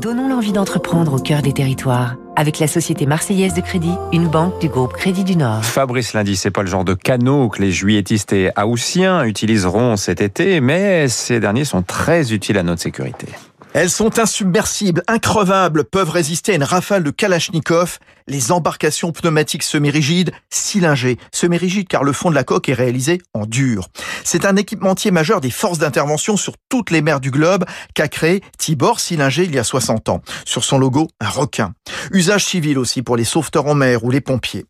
Donnons l'envie d'entreprendre au cœur des territoires. Avec la Société Marseillaise de Crédit, une banque du groupe Crédit du Nord. Fabrice Lundi, c'est pas le genre de canot que les juilletistes et haussiens utiliseront cet été, mais ces derniers sont très utiles à notre sécurité. Elles sont insubmersibles, increvables, peuvent résister à une rafale de Kalachnikov. Les embarcations pneumatiques semi-rigides, cylingées. Semi-rigides car le fond de la coque est réalisé en dur. C'est un équipementier majeur des forces d'intervention sur toutes les mers du globe qu'a créé Tibor Cylingé il y a 60 ans. Sur son logo, un requin. Usage civil aussi pour les sauveteurs en mer ou les pompiers.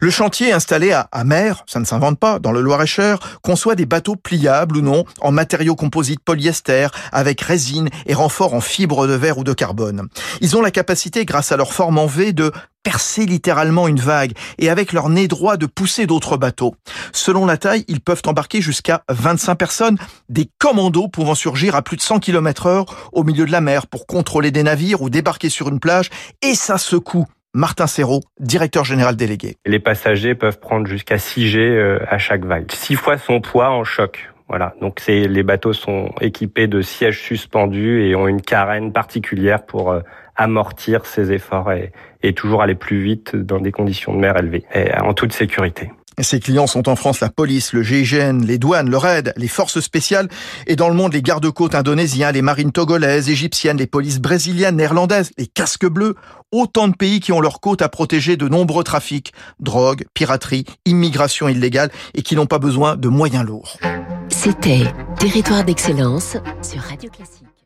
Le chantier installé à, Mer, ça ne s'invente pas, dans le Loir-et-Cher, conçoit des bateaux pliables ou non, en matériaux composites polyester, avec résine et renfort en fibre de verre ou de carbone. Ils ont la capacité, grâce à leur forme en V, de percer littéralement une vague et avec leur nez droit de pousser d'autres bateaux. Selon la taille, ils peuvent embarquer jusqu'à 25 personnes, des commandos pouvant surgir à plus de 100 km heure au milieu de la mer pour contrôler des navires ou débarquer sur une plage et ça secoue Martin Serrault, directeur général délégué. Les passagers peuvent prendre jusqu'à 6 G euh, à chaque vague. 6 fois son poids en choc. Voilà. Donc c'est les bateaux sont équipés de sièges suspendus et ont une carène particulière pour euh, amortir ces efforts et, et, toujours aller plus vite dans des conditions de mer élevées et en toute sécurité. Ses clients sont en France la police, le GIGN, les douanes, le RAID, les forces spéciales et dans le monde les gardes-côtes indonésiens, les marines togolaises, égyptiennes, les polices brésiliennes, néerlandaises, les casques bleus. Autant de pays qui ont leurs côtes à protéger de nombreux trafics, drogue, piraterie, immigration illégale et qui n'ont pas besoin de moyens lourds. C'était Territoire d'excellence sur Radio Classique.